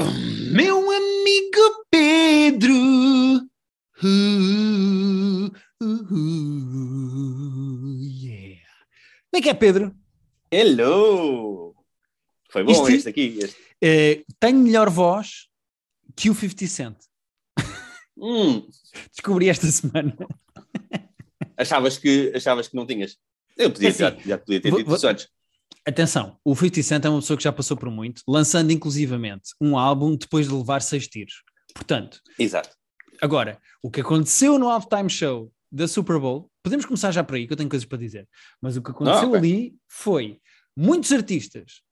Meu amigo Pedro. Uh, uh, uh, yeah. Como é que é, Pedro? Hello! Foi bom Isto- este aqui. Este. Eh, tenho melhor voz que o 50 Cent. Hum, Descobri esta semana. achavas, que, achavas que não tinhas? Eu podia, É assim, já, já podia ter dito vou- antes. Atenção, o 50 Cent é uma pessoa que já passou por muito, lançando inclusivamente um álbum depois de levar seis tiros. Portanto, Exato. Agora, o que aconteceu no halftime show da Super Bowl, podemos começar já por aí, que eu tenho coisas para dizer, mas o que aconteceu ok. ali foi muitos artistas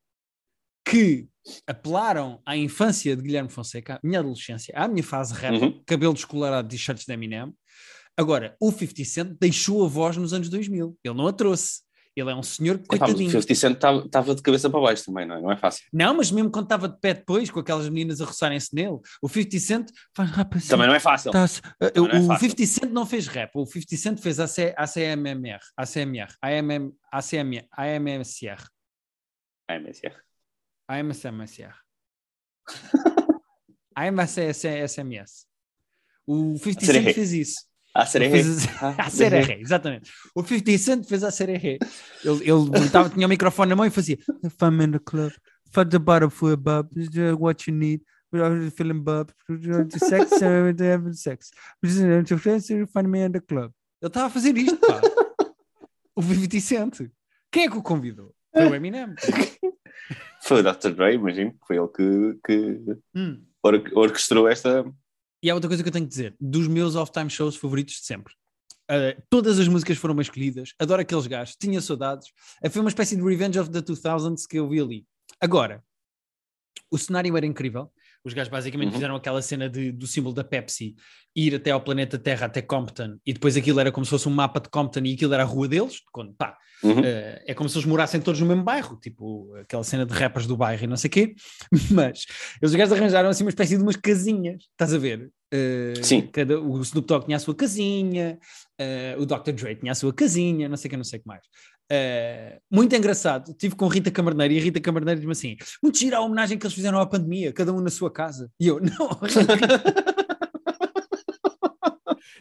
que apelaram à infância de Guilherme Fonseca, à minha adolescência, à minha fase rap, Uhum. cabelo descolorado de t-shirts de Eminem. Agora, o 50 Cent deixou a voz nos anos 2000, ele não a trouxe. Ele é um senhor Epá, mas o coitadinho. 50 Cent estava de cabeça para baixo também, não é? Não é fácil. Não, mas mesmo quando estava de pé depois, com aquelas meninas a roçarem-se nele, o 50 Cent faz rap assim. Também não é fácil. Também não é o fácil. 50 Cent não fez rap, o 50 Cent fez AC, ACMR, ACMR, AMM, ACMR, AMSR, é. AMSMSR, AMSSMS. O 50 Sererê. Cent fez isso. Será Fez Ah, a CRR, exatamente. O 50 Cent fez a CRR. Ele, ele tava, tinha o microfone na mão e fazia If I'm in the club, fuck the bottom for a bub, what you need. Feeling bub, sex, having sex. Find me in the club. Ele estava a fazer isto, pá. O 50 Cent. Quem é que o convidou? Foi o Eminem. Foi o Dr. Dre, imagino. Foi ele que, que Hum. or- orquestrou esta. E há outra coisa que eu tenho que dizer: dos meus off-time shows favoritos de sempre. Uh, todas as músicas foram bem escolhidas, adoro aqueles gajos, tinha saudades. Uh, foi uma espécie de Revenge of the 2000s que eu vi ali. Agora, o cenário era incrível. Os gajos basicamente Uhum. fizeram aquela cena de- do símbolo da Pepsi, ir até ao planeta Terra, até Compton, e depois aquilo era como se fosse um mapa de Compton e aquilo era a rua deles. Quando, pá, Uhum. eh, é como se eles morassem todos no mesmo bairro, tipo aquela cena de rappers do bairro e não sei o quê, mas eles os gajos arranjaram assim uma espécie de umas casinhas, estás a ver? Eh, Sim. Cada, o Snoop Dogg tinha a sua casinha, eh, o Dr. Dre tinha a sua casinha, não sei o que, não sei o que mais. Eh, muito engraçado, tive com Rita Camarneiro e a Rita Camarneiro diz-me assim: muito gira a homenagem que eles fizeram à pandemia, cada um na sua casa. E eu, não,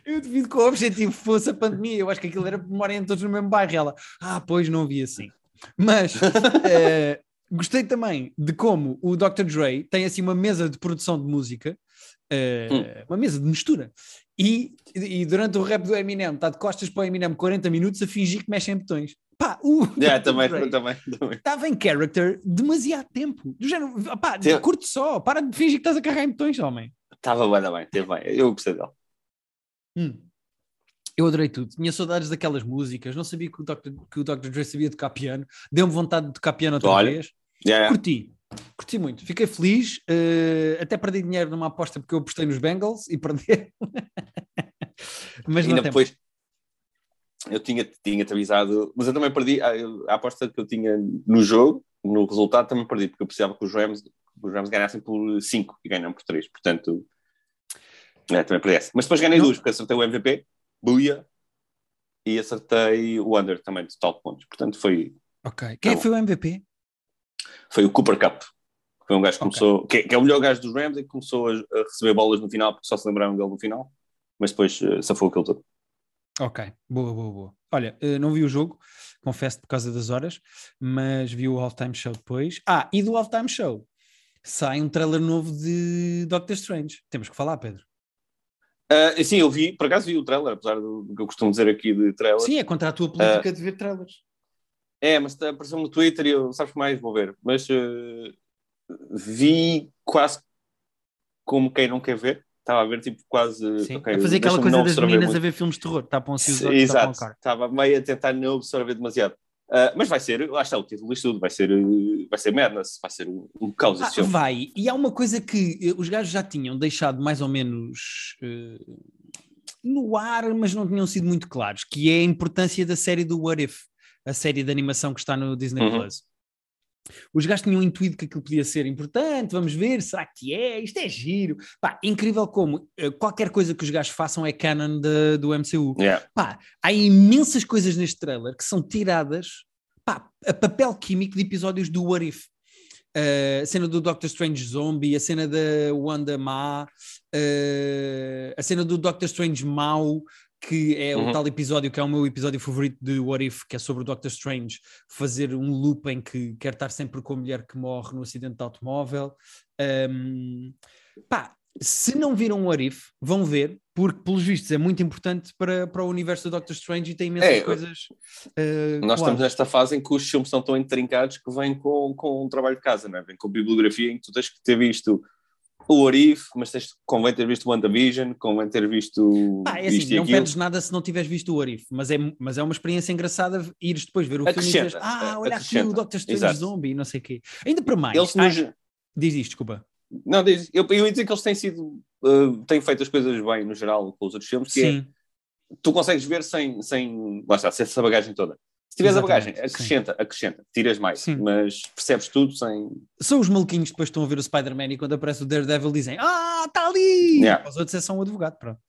Eu devido que o objetivo fosse a pandemia. Eu acho que aquilo era morarem todos no mesmo bairro. Ela, ah, pois não vi assim. Mas eh, gostei também de como o Dr. Dre tem assim uma mesa de produção de música, eh, uma mesa de mistura. E, e durante o rap do Eminem, está de costas para o Eminem 40 minutos a fingir que mexe em botões. Pá, o Yeah, também, também, também. estava em character demasiado tempo. Do género, pá, Sim. curte só, para de fingir que estás a carregar em botões, homem. Estava bem, bem, teve bem. Eu gostei dele. Hum. Eu adorei tudo. Tinha saudades daquelas músicas. Não sabia que o Dr. que o Dr. Dre sabia tocar piano. Deu-me vontade de tocar piano outra Olha. vez. Yeah. Curti. Curti muito. Fiquei feliz. eh, até perdi dinheiro numa aposta porque eu apostei nos Bengals e perdi. Mas não Ainda tem. Eu tinha, tinha-te avisado, mas eu também perdi a, a aposta que eu tinha no jogo, no resultado também perdi, porque eu precisava que os Rams, que os Rams ganhassem por 5 e ganham por 3, portanto é, também perdi essa. Mas depois ganhei Não. duas, porque acertei o MVP, Buia, e acertei o Under também de total de pontos, portanto foi, Ok. Quem que foi o MVP? foi o Cooper Cup. Foi um gajo que começou, que, é- que é o melhor gajo dos Rams e que começou a, a receber bolas no final, porque só se lembraram dele no final, mas depois uh, safou aquilo todo. Ok, boa, boa, boa. Olha, eh, não vi o jogo, confesso por causa das horas, mas vi o halftime show depois. Ah, e do halftime show sai um trailer novo de Doctor Strange. Temos que falar, Pedro. Ah, sim, eu vi, por acaso vi o trailer, apesar do do que eu costumo dizer aqui de trailer. Sim, é contra a tua política de ver trailers. É, mas tá- apareceu no Twitter e eu, sabes mais, vou ver. Mas eh, vi quase como quem não quer ver. Estava a ver, tipo, quase. Sim, ok, a fazer aquela coisa das meninas muito. a ver filmes de terror. Tapam assim os olhos, Exato, estava meio a tentar não absorver demasiado. Ah, mas vai ser, lá está o título disto tudo, vai ser, vai ser Madness, vai ser um, um caos Ah, vai, e há uma coisa que eh, os gajos já tinham deixado mais ou menos eh, no ar, mas não tinham sido muito claros, que é a importância da série do What If, a série de animação que está no Disney Uhum. Plus. Os gajos tinham intuído que aquilo podia ser importante, vamos ver, será que é? Isto é giro. Pá, incrível como eh, qualquer coisa que os gajos façam é canon da- do MCU. Yeah. Pá, há imensas coisas neste trailer que são tiradas pá, a papel químico de episódios do What If. Uh, a cena do Doctor Strange Zombie, a cena da Wanda Má, uh, a cena do Doctor Strange Mau, que é uhum. o tal episódio que é o meu episódio favorito de What If, que é sobre o Doctor Strange fazer um loop em que quer estar sempre com a mulher que morre no acidente de automóvel. Um, pá, se não viram o What If, vão ver, porque pelos vistos é muito importante para, para o universo do Doctor Strange e tem imensas é, coisas. Uh, nós estamos nesta fase em que os filmes estão tão intrincados que vêm com, com um trabalho de casa, não é? vem com bibliografia em que tu tens que ter visto o Orif, mas tens, convém ter visto o WandaVision, convém ter visto. Ah, é assim, não perdes nada se não tiveres visto o Orif, mas é, mas é uma experiência engraçada ires depois ver o filme e dizer, ah, olha aqui o Doctor Strange. Zombie, não sei o quê. Ainda para mais. Eles ah, Diz isto, desculpa. Não, diz, eu, eu ia dizer que eles têm sido. Uh, têm feito as coisas bem no geral com os outros filmes, que é Sim. é. Tu consegues ver sem. sem lá está, sem essa bagagem toda. Se tiveres a bagagem, acrescenta, sim. acrescenta, tiras mais, sim. mas percebes tudo sem. São os maluquinhos que depois estão a ver o Spider-Man e quando aparece o Daredevil dizem Ah, está ali! Yeah. Os outros é só um advogado, pronto.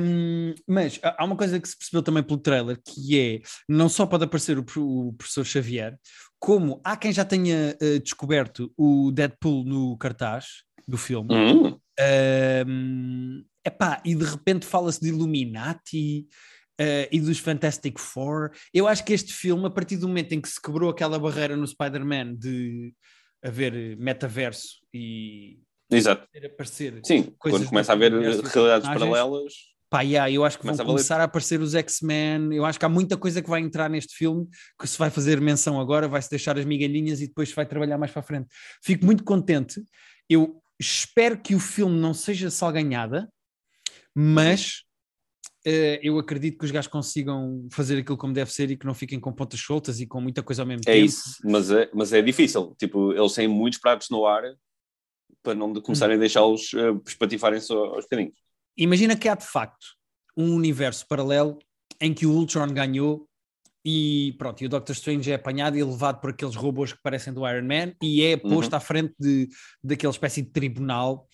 Um, mas há uma coisa que se percebeu também pelo trailer que é não só pode aparecer o, o professor Xavier, como há quem já tenha uh, descoberto o Deadpool no cartaz do filme. Uhum. Um, epá, e de repente fala-se de Illuminati uh, e dos Fantastic Four. Eu acho que este filme, a partir do momento em que se quebrou aquela barreira no Spider-Man de haver metaverso e Exato. aparecer Sim, quando começa a haver realidades paralelas. Pá, yeah, eu acho que vão a começar a aparecer os X-Men. Eu acho que há muita coisa que vai entrar neste filme que se vai fazer menção agora, vai-se deixar as migalhinhas e depois vai trabalhar mais para a frente. Fico muito contente. Eu espero que o filme não seja salganhada, mas eu acredito que os gajos consigam fazer aquilo como deve ser e que não fiquem com pontas soltas e com muita coisa ao mesmo é tempo. É isso, mas é, mas é difícil. Tipo, eles têm muitos pratos no ar para não começarem hum. a deixá-los uh, espatifarem-se aos bocadinhos. Imagina que há de facto um universo paralelo em que o Ultron ganhou e pronto, e o Doctor Strange é apanhado e levado por aqueles robôs que parecem do Iron Man e é posto uhum. à frente de, daquela espécie de tribunal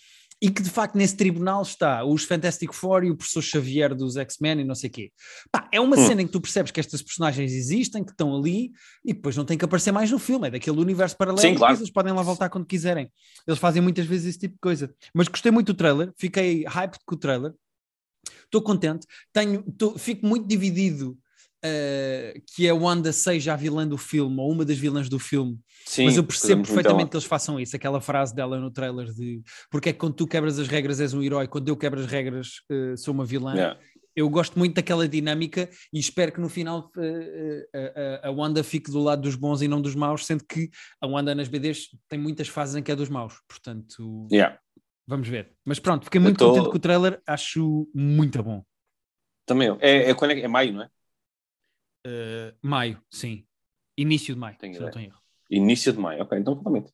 e que de facto nesse tribunal está os Fantastic Four e o professor Xavier dos X-Men e não sei o quê. Pá, é uma hum. cena em que tu percebes que estas personagens existem, que estão ali e depois não tem que aparecer mais no filme, é daquele universo paralelo Sim, claro. eles podem lá voltar quando quiserem. Eles fazem muitas vezes esse tipo de coisa. Mas gostei muito do trailer, fiquei hyped com o trailer. Estou contente, tenho, tô, fico muito dividido uh, que a Wanda seja a vilã do filme, ou uma das vilãs do filme, Sim, mas eu percebo perfeitamente que eles façam isso, aquela frase dela no trailer de porque é que quando tu quebras as regras és um herói, quando eu quebro as regras uh, sou uma vilã. Yeah. Eu gosto muito daquela dinâmica e espero que no final uh, a Wanda fique do lado dos bons e não dos maus, sendo que a Wanda nas BDs tem muitas fases em que é dos maus, portanto yeah. vamos ver. Mas pronto, fiquei muito tô... contente com o trailer, acho muito bom. Também eu. É, é, é, é maio, não é? Uh, maio, sim. Início de maio, tenho se não tenho erro. Início de maio, ok, então realmente.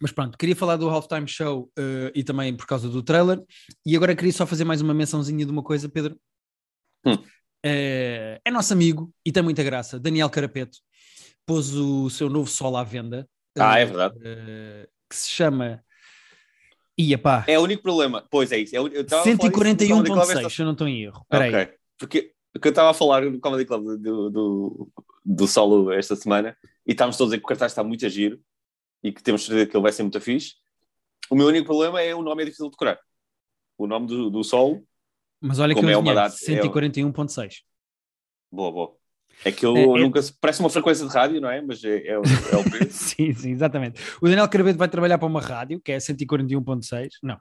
Mas pronto, queria falar do Halftime Show uh, e também por causa do trailer. E agora queria só fazer mais uma mençãozinha de uma coisa, Pedro. Hum. Uh, é nosso amigo e tem muita graça. Daniel Carapeto pôs o seu novo solo à venda. Ah, é verdade. que se chama. Ia pá. É o único problema. Pois é isso. É 141.6, se eu não estou em erro. Espera okay. aí. Porque porque eu estava a falar no Comedy Club do, do, do, solo esta semana e estávamos todos a dizer que o cartaz está muito a giro e que temos certeza que ele vai ser muito fixe. O meu único problema é o nome é difícil de decorar. O nome do, do solo. Mas olha que eu é uma data, 141.6. É... Boa, boa. É que eu é, é, nunca. Parece uma frequência de rádio, não é? Mas é, é, é o preço. sim, sim, exatamente. O Daniel Carabeto vai trabalhar para uma rádio, que é 141.6. Não.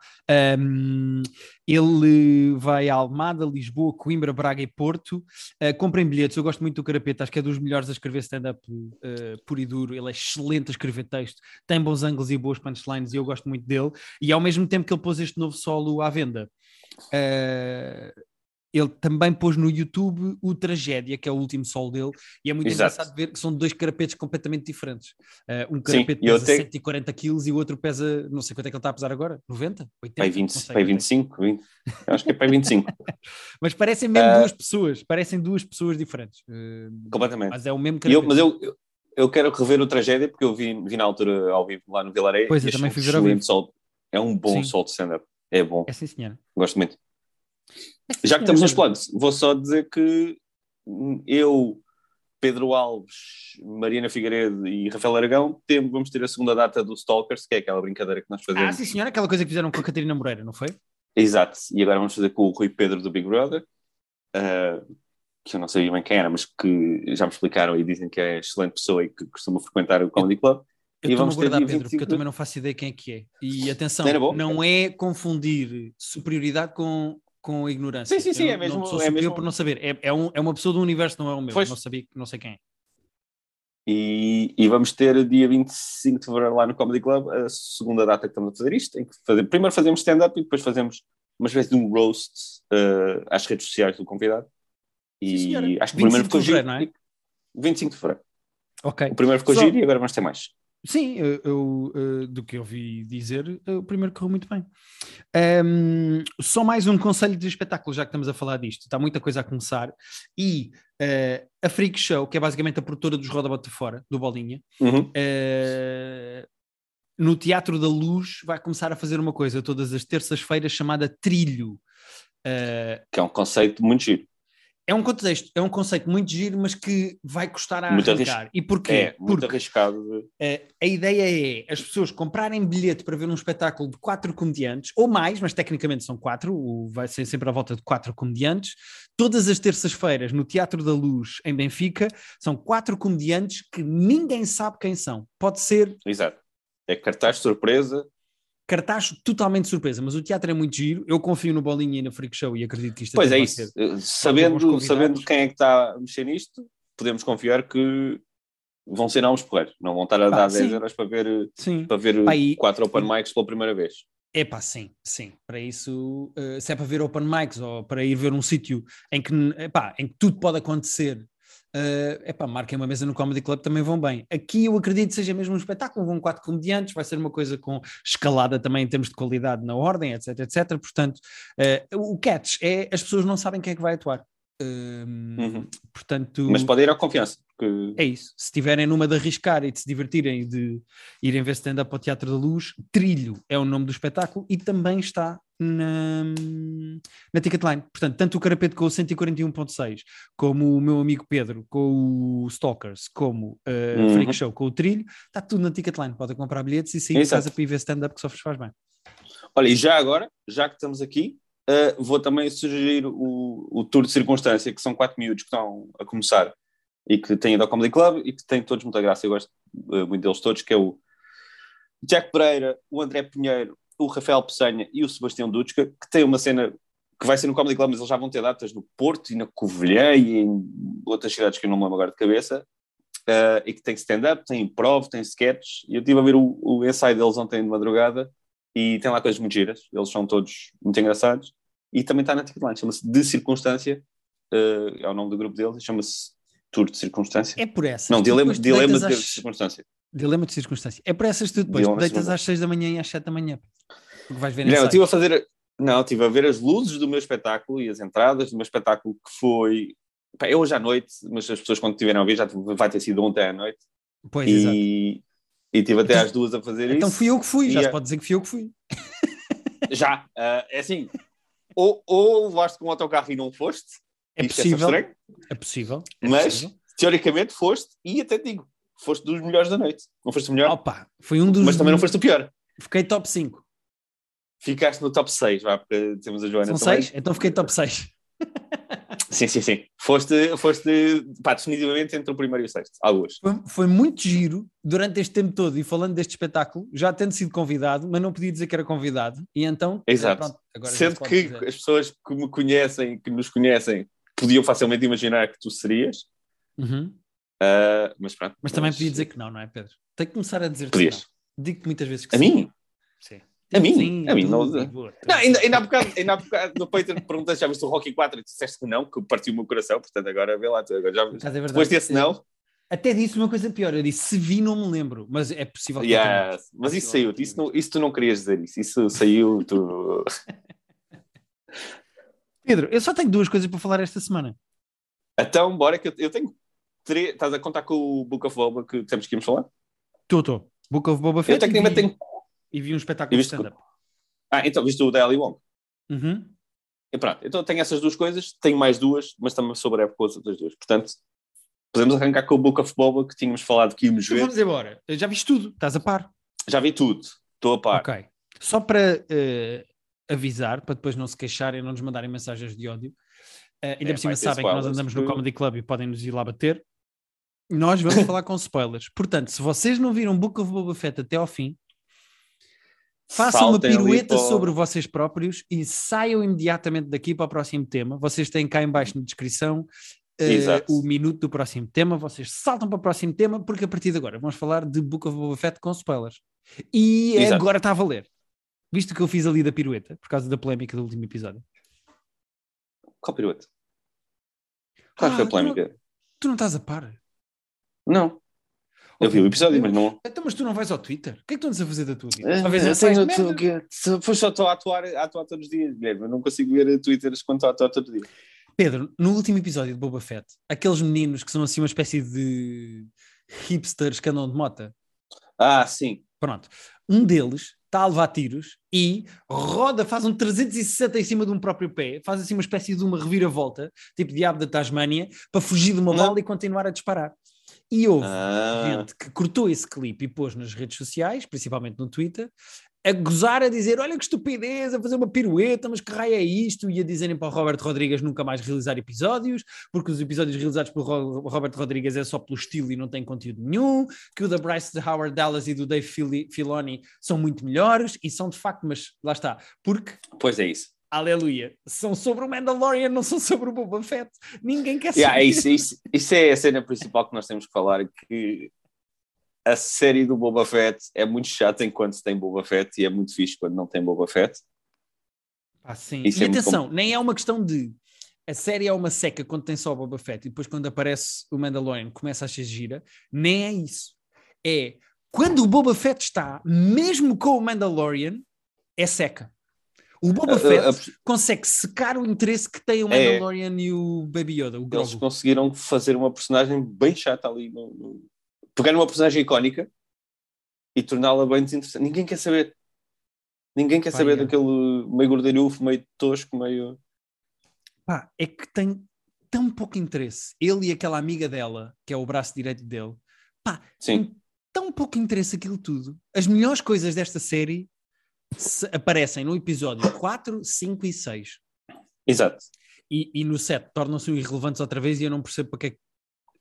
Um, ele vai a Almada, Lisboa, Coimbra, Braga e Porto. Uh, comprem bilhetes. Eu gosto muito do Carapeto, acho que é dos melhores a escrever stand-up uh, puro e duro. Ele é excelente a escrever texto, tem bons ângulos e boas punchlines e eu gosto muito dele. E ao mesmo tempo que ele pôs este novo solo à venda. Uh, ele também pôs no YouTube o Tragédia, que é o último sol dele, e é muito Exato. engraçado ver que são dois carapetes completamente diferentes. Uh, um carapete Sim, pesa tenho... 140 quilos e o outro pesa, não sei quanto é que ele está a pesar agora, 90? 80? Pai 20, sei, pai 25, 20. acho que é pai 25. mas parecem mesmo uh... duas pessoas, parecem duas pessoas diferentes. Uh, completamente. Mas é o mesmo carapete. Eu, mas eu, eu, eu, quero rever o Tragédia, porque eu vi, vi na altura ao vivo lá no Vilaré. Pois, eu também fui ver ao vivo. Sol, é um bom sim. sol de stand-up. É bom. É sim, senhora. Gosto muito. Já que estamos nos plugs, vou só dizer que eu Pedro Alves, Mariana Figueiredo e Rafael Aragão, tem, vamos ter a segunda data do Stalkers, que é aquela brincadeira que nós fazemos. Ah, sim, senhora, aquela coisa que fizeram com a Catarina Moreira, não foi? Exato, e agora vamos fazer com o Rui Pedro do Big Brother, uh, que eu não sabia bem quem era, mas que já me explicaram e dizem que é excelente pessoa e que costuma frequentar o Comedy Club. Eu estou-me a guardar, Pedro, 25... porque eu também não faço ideia quem é que é. E atenção, não, não é confundir superioridade com, com ignorância. Sim, sim, sim, eu é mesmo. Não sou é mesmo... por não saber. É, é, um, é uma pessoa do universo, não é o meu. Pois. Não, sabia, não sei quem é. E, e, vamos ter dia 25 de fevereiro lá no Comedy Club a segunda data que estamos a fazer isto. Em que fazer, primeiro fazemos stand-up e depois fazemos uma espécie de um roast uh, às redes sociais do convidado. E Sim, acho que o primeiro ficou giro. Não é? 25 de fevereiro. Ok. O primeiro ficou Só... giro e agora vamos ter mais. Sim, eu, eu, eh, do que eu ouvi dizer, eh, o primeiro correu muito bem. Um, só mais um conselho de espetáculo, já que estamos a falar disto. Está muita coisa a começar. E uh, a Freak Show, que é basicamente a produtora dos Roda Bota Fora, do Bolinha, uhum. uh, no Teatro da Luz vai começar a fazer uma coisa todas as terças-feiras chamada Trilho. Uh, que é um conceito muito giro é um contexto, é um conceito muito giro, mas que vai custar a muito arriscar. E porquê? É, muito Porque arriscado. A, a ideia é as pessoas comprarem bilhete para ver um espetáculo de quatro comediantes, ou mais, mas tecnicamente são quatro, vai ser sempre à volta de quatro comediantes, todas as terças-feiras no Teatro da Luz, em Benfica, são quatro comediantes que ninguém sabe quem são. Pode ser... Exato. É cartaz surpresa, cartaz totalmente surpresa, mas o teatro é muito giro. Eu confio no Bolinha e no Freak Show e acredito que isto Pois é, isso. Eh, sabendo, sabendo quem é que está a mexer nisto, podemos confiar que vão ser não os porreiros. Não vão estar a dar 10 euros para ver, sim. Para ver pá, e, quatro open mics pela primeira vez. É pá, sim, sim. Para isso, uh, se é para ver open mics ou para ir ver um sítio em que, epá, em que tudo pode acontecer Uh, epá, marquem uma mesa no Comedy Club também vão bem. Aqui eu acredito que seja mesmo um espetáculo, vão quatro comediantes, vai ser uma coisa com escalada também em termos de qualidade na ordem, etc, etc. Portanto, uh, o catch é as pessoas não sabem quem é que vai atuar. Uh, uhum. Portanto, Mas pode ir à confiança. Porque... É isso. Se estiverem numa de arriscar e de se divertirem e de irem ver stand-up ao Teatro da Luz, Trilho é o nome do espetáculo e também está na, na Ticketline. Portanto, tanto o Carapeto com o 141.6, como o meu amigo Pedro com o Stalkers, como uh, uhum. Freak Show com o Trilho, está tudo na Ticketline. Podem comprar bilhetes e sair de casa para ir ver stand-up que só vos faz bem. Olha, e já agora, já que estamos aqui, uh, vou também sugerir o, o Tour de Circunstância, que são quatro minutos que estão a começar e que têm ido ao Comedy Club e que têm todos muita graça. Eu gosto uh, muito deles todos, que é o Jack Pereira, o André Pinheiro, o Rafael Peçanha e o Sebastião Dutzka, que tem uma cena que vai ser no Comedy Club, mas eles já vão ter datas no Porto e na Covilhã e em outras cidades que eu não me lembro agora de cabeça, uh, e que tem stand-up, tem improv, tem sketch, e eu estive a ver o, o ensaio deles ontem de madrugada, e tem lá coisas muito giras, eles são todos muito engraçados, e também está na Ticketline, chama-se De Circunstância, uh, é o nome do grupo deles, chama-se Tour de Circunstância. É por essa. Não, Dilema, dilema de às... Circunstância. Dilema de Circunstância. É por essas tu depois, dilema deitas às 6 da manhã e às 7 da manhã. Porque vais ver Não, eu estive a fazer. Não, estive a ver as luzes do meu espetáculo e as entradas do meu espetáculo que foi. Pá, é hoje à noite, mas as pessoas quando estiverem a ouvir já vai ter sido ontem à noite. Pois, e, exato. E estive até então, às duas a fazer então isso. Então fui eu que fui, já se pode dizer que fui eu que fui. Já, uh, é assim, ou, ou levaste com o autocarro e não foste, é possível, é, é possível, é mas possível. teoricamente foste, e até digo, foste dos melhores da noite. Não foste o melhor, Opa, foi um dos mas também não foste o pior. Fiquei top 5. Ficaste no top 6, vá, porque temos a Joana São também. 6? Então fiquei top 6. sim, sim, sim. Foste, foste pá, definitivamente entre o primeiro e o sexto, algumas. Foi, foi, muito giro durante este tempo todo e falando deste espetáculo, já tendo sido convidado, mas não podia dizer que era convidado, e então. Exato. Pronto, Sendo que dizer. as pessoas que me conhecem, que nos conhecem, podiam facilmente imaginar que tu serias. Uhum. Uh, mas pronto. Mas também podia dizer que não, não é, Pedro? Tem que começar a dizer que não. Digo-te muitas vezes que a sim. mim? Sim. A mim? Sim, a mim, não. não ainda, ainda, há bocado, ainda há bocado no Peito perguntaste já viste o Rocky 4 e tu disseste que não, que partiu o meu coração, portanto agora vê lá, agora já, é depois desse não. Até disse uma coisa pior, eu disse se vi não me lembro, mas é possível que yes, Mas isso saiu, isso, não, isso tu não querias dizer isso, isso saiu, tu... Pedro, eu só tenho duas coisas para falar esta semana. Então, bora que eu, eu tenho três, estás a contar com o Book of Boba que temos que irmos falar? Estou, estou. Book of Boba Fett. Eu tecnicamente tenho e vi um espetáculo de stand-up. Ah, então viste o da Ali Wong? Uhum. E pronto, então tenho essas duas coisas, tenho mais duas, mas também sobre a com as outras duas. Portanto, podemos arrancar com o Book of Boba que tínhamos falado que íamos Então ver. vamos embora. Já viste tudo? Estás a par? Já vi tudo, estou a par. Ok. Só para eh, avisar, para depois não se queixarem e não nos mandarem mensagens de ódio. Eh, ainda É, por cima sabem que nós andamos no Comedy Club e podem nos ir lá bater. Nós vamos falar com spoilers. Portanto, se vocês não viram Book of Boba Fett até ao fim, façam uma Saltem ali pirueta para sobre vocês próprios e saiam imediatamente daqui para o próximo tema. Vocês têm cá em baixo na descrição Exato. o minuto do próximo tema. Vocês saltam para o próximo tema, porque a partir de agora vamos falar de Book of Boba Fett com spoilers. E Exato. agora está a valer. Visto que eu fiz ali da pirueta, por causa da polémica do último episódio. Qual pirueta? Qual Ah, foi a tu polémica? Tu não estás a par? Não. Eu vi o episódio, mas não. Então, mas tu não vais ao Twitter? O que é que tu andas a fazer da tua vida? Eh, Uma vez eu em sais tenho de tu- merda? que- Pois só estou a atuar, a atuar todos os dias, Guilherme. Eu não consigo ver Twitters quando estou a atuar todos os dias. Pedro, no último episódio de Boba Fett, aqueles meninos que são assim uma espécie de hipsters que andam de mota, Ah, sim. pronto, um deles está a levar tiros e roda, faz um 360 em cima de um próprio pé, faz assim uma espécie de uma reviravolta, tipo diabo da Tasmânia, para fugir de uma Não. bala e continuar a disparar. E houve Ah, gente que cortou esse clipe e pôs nas redes sociais, principalmente no Twitter, a gozar, a dizer: Olha que estupidez, a fazer uma pirueta, mas que raio é isto? E a dizerem para o Robert Rodrigues nunca mais realizar episódios, porque os episódios realizados pelo Ro- Robert Rodrigues é só pelo estilo e não tem conteúdo nenhum, que o da Bryce de Howard Dallas e do Dave Filoni são muito melhores, e são de facto, mas lá está, porque. pois é isso. Aleluia, são sobre o Mandalorian, não são sobre o Boba Fett. Ninguém quer saber. Yeah, isso, isso, isso é a cena principal que nós temos que falar, que a série do Boba Fett é muito chata enquanto tem Boba Fett e é muito fixe quando não tem Boba Fett. Ah, sim. Isso e é atenção, nem é uma questão de a série é uma seca quando tem só o Boba Fett e depois quando aparece o Mandalorian começa a ser gira, nem é isso. É quando o Boba Fett está, mesmo com o Mandalorian, é seca. O Boba A- Fett a- a- consegue secar o interesse que tem o É. Mandalorian e o Baby Yoda, o Eles conseguiram fazer uma personagem bem chata ali. No, no... Pegar uma personagem icónica e torná-la bem desinteressante. Ninguém quer saber. Ninguém quer Pá, saber é. daquele meio gordalhufo, meio tosco, meio. Pá, é que tem tão pouco interesse. Ele e aquela amiga dela, que é o braço direito dele, pá, Sim. tão pouco interesse aquilo tudo. As melhores coisas desta série aparecem no episódio 4, 5 e 6. Exato. E, e no 7 tornam-se irrelevantes outra vez e eu não percebo para que é que.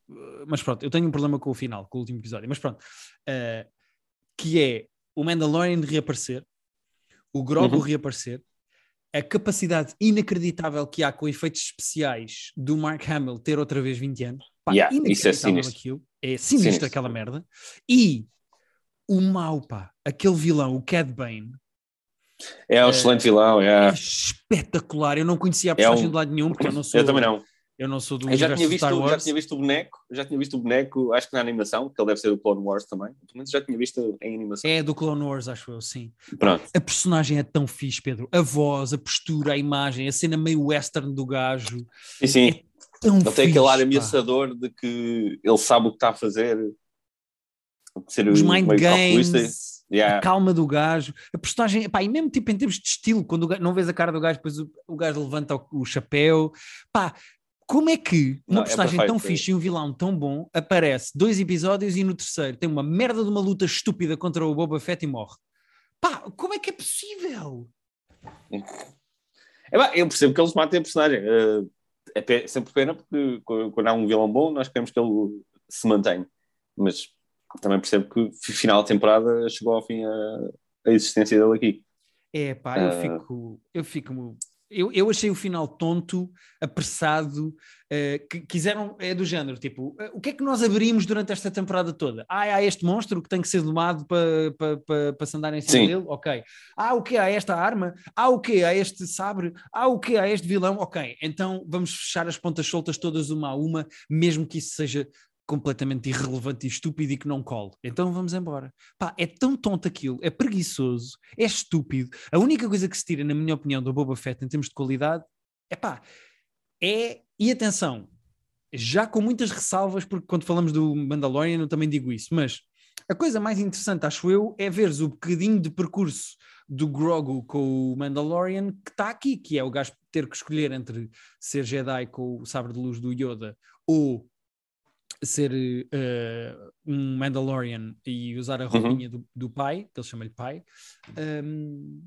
Uh, Mas pronto, eu tenho um problema com o final, com o último episódio. Mas pronto, Uh, que é o Mandalorian reaparecer, o Grogu Uhum. reaparecer, a capacidade inacreditável que há com efeitos especiais do Mark Hamill ter outra vez 20 anos. Pá, Yeah, isso é inacreditável sinistro. aquilo. É sinistro, Sinistro. aquela merda. E o mau, pá, aquele vilão, o Cad Bane, É um É. excelente vilão. é É. espetacular. Eu não conhecia a personagem um- de lado nenhum, porque eu não sou. Eu também não. Eu não sou do Eu já tinha, visto, Star já Wars. tinha visto o boneco, já tinha visto o boneco, acho que na animação, que ele deve ser do Clone Wars também. Pelo menos já tinha visto em animação. É do Clone Wars, acho eu, sim. Pronto. A personagem é tão fixe, Pedro. A voz, a postura, a imagem, a cena meio western do gajo. E sim, Tão ele tem fixe, aquele ar ameaçador de que ele sabe o que está a fazer. Ser Os mind meio games, a Yeah. calma do gajo, a personagem, pá, e mesmo tipo em termos de estilo, quando gajo- não vês a cara do gajo, depois o, o gajo levanta o, o chapéu, pá, como é que uma Não, é personagem perfeito, tão é. fixe e um vilão tão bom aparece dois episódios e no terceiro tem uma merda de uma luta estúpida contra o Boba Fett e morre? Pá, como é que é possível? É, pá, eu percebo que eles matem a personagem. Eh, é sempre pena porque qu- quando há um vilão bom, nós queremos que ele se mantenha. Mas também percebo que fi- final da temporada chegou ao fim a, a existência dele aqui. É pá, eu Ah. fico, eu fico, eu, eu achei o final tonto, apressado, eh, que quiseram, é do género, tipo, eh, o que é que nós abrimos durante esta temporada toda? Ah, há este monstro que tem que ser domado para pa, pa, pa se andar em cima Sim. dele? Ok. Ah, o que Há esta arma? Ah, o que Há este sabre? Ah, o que Há este vilão? Ok, então vamos fechar as pontas soltas todas uma a uma, mesmo que isso seja completamente irrelevante e estúpido e que não cole. Então vamos embora. Pá, é tão tonto aquilo, é preguiçoso, é estúpido. A única coisa que se tira, na minha opinião, do Boba Fett em termos de qualidade é pá, é. E atenção, já com muitas ressalvas, porque quando falamos do Mandalorian eu também digo isso, mas a coisa mais interessante, acho eu, é veres o bocadinho de percurso do Grogu com o Mandalorian que está aqui, que é o gajo ter que escolher entre ser Jedi com o sabre de luz do Yoda ou ser uh, um Mandalorian e usar a Uhum. roupinha do, do pai, que ele chama-lhe pai, um,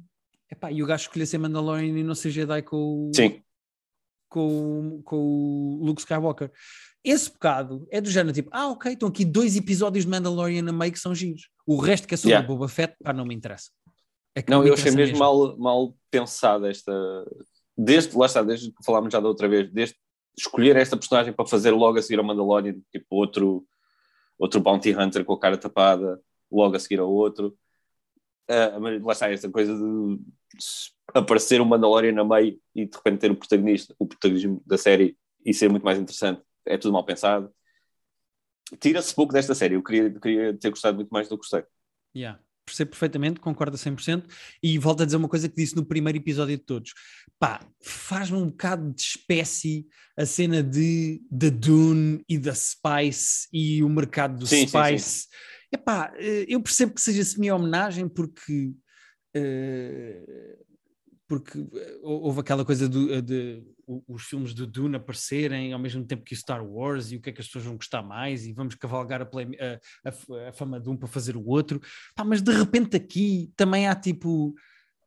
epá, e o gajo escolher ser Mandalorian e não ser Jedi com, o- com, com o Luke Skywalker. Esse bocado é do género tipo, ah, ok, estão aqui dois episódios de Mandalorian a meio que são giros. O resto que é sobre Yeah. Boba Fett, pá, não me interessa. É que não, me eu achei interessa mesmo mal, mal pensada esta. Desde, lá está, desde que falámos já da outra vez, desde escolher esta personagem para fazer logo a seguir ao Mandalorian, tipo outro, outro Bounty Hunter com a cara tapada, logo a seguir ao outro. Mas lá está, esta coisa de aparecer um Mandalorian a meio e de repente ter o protagonista, o protagonismo da série e ser muito mais interessante. É tudo mal pensado. Tira-se pouco desta série. Eu queria, queria ter gostado muito mais do que gostei. Yeah. Percebo perfeitamente, concordo a 100%. E volto a dizer uma coisa que disse no primeiro episódio de todos: pá, faz-me um bocado de espécie a cena de da Dune e da Spice e o mercado do Sim, sim, Spice. Epá, eh, eu percebo que seja semi-homenagem porque. eh, porque eh, hou- houve aquela coisa do- eh, de, os filmes do Dune aparecerem ao mesmo tempo que o Star Wars e o que é que as pessoas vão gostar mais e vamos cavalgar a, play- a- a a fama de um para fazer o outro. Pá, mas de repente aqui também há tipo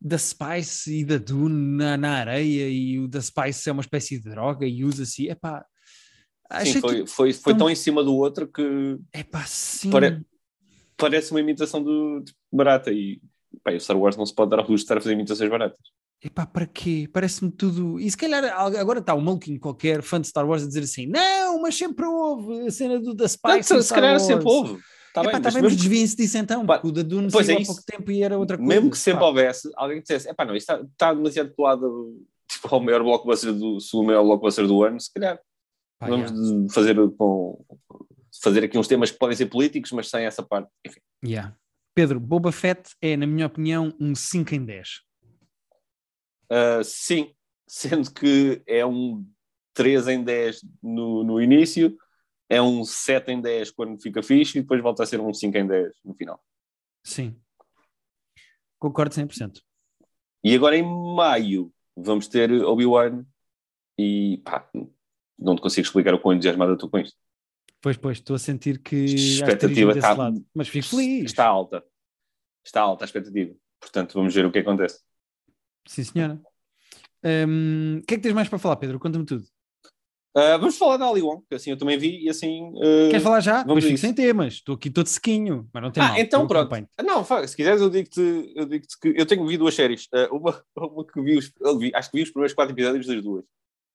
da Spice e da Dune na, na areia e o da Spice é uma espécie de droga e usa-se. Epá, Sim, foi, foi, foi tão- tão em cima do outro que Epá, sim. Pare- parece uma imitação do, de barata. E o Star Wars não se pode dar ao luxo de estar a fazer imitações baratas. Epá, para quê? Parece-me tudo. E se calhar al- agora está um maluquinho qualquer, fã de Star Wars, a dizer assim: não, mas sempre houve a cena do da Spice. Não, se Star calhar Wars. sempre houve. Tá Epá, bem, tá mas bem, mesmo mas desviem-se disso então, porque o da Dune pois saiu é há isso. pouco tempo e era outra coisa. mesmo que sempre Pá, houvesse alguém que dissesse, epá, não, isto está, está demasiado colado tipo, ao maior blockbuster do, se o maior blockbuster do ano, se calhar pá, vamos yeah, fazer com fazer aqui uns temas que podem ser políticos, mas sem essa parte. Enfim, yeah. Pedro, Boba Fett é, na minha opinião, um 5 em 10. Ah, sim, sendo que é um 3 em 10 no, no início, é um 7 em 10 quando fica fixe e depois volta a ser um 5 em 10 no final. Sim. Concordo 100%. E agora em maio vamos ter Obi-Wan e pá, não te consigo explicar o quão entusiasmado eu estou com isto. Pois, pois, estou a sentir que que Expectativa está- lado. Mas fico feliz. Está alta. Está alta a expectativa. Portanto, vamos ver o que acontece. Sim, senhora. O que é que tens mais para falar, Pedro? Conta-me tudo. Ah, vamos falar da Ali Wong, que assim eu também vi e assim. ah, Queres falar já? vamos fico sem temas. Estou aqui todo sequinho, mas não tem Ah, mal. então pronto. acompanho. Não, se quiseres, eu digo-te eu digo que eu tenho vi duas séries. Ah, uma, uma que vi, os, vi- acho que vi os primeiros quatro episódios das duas.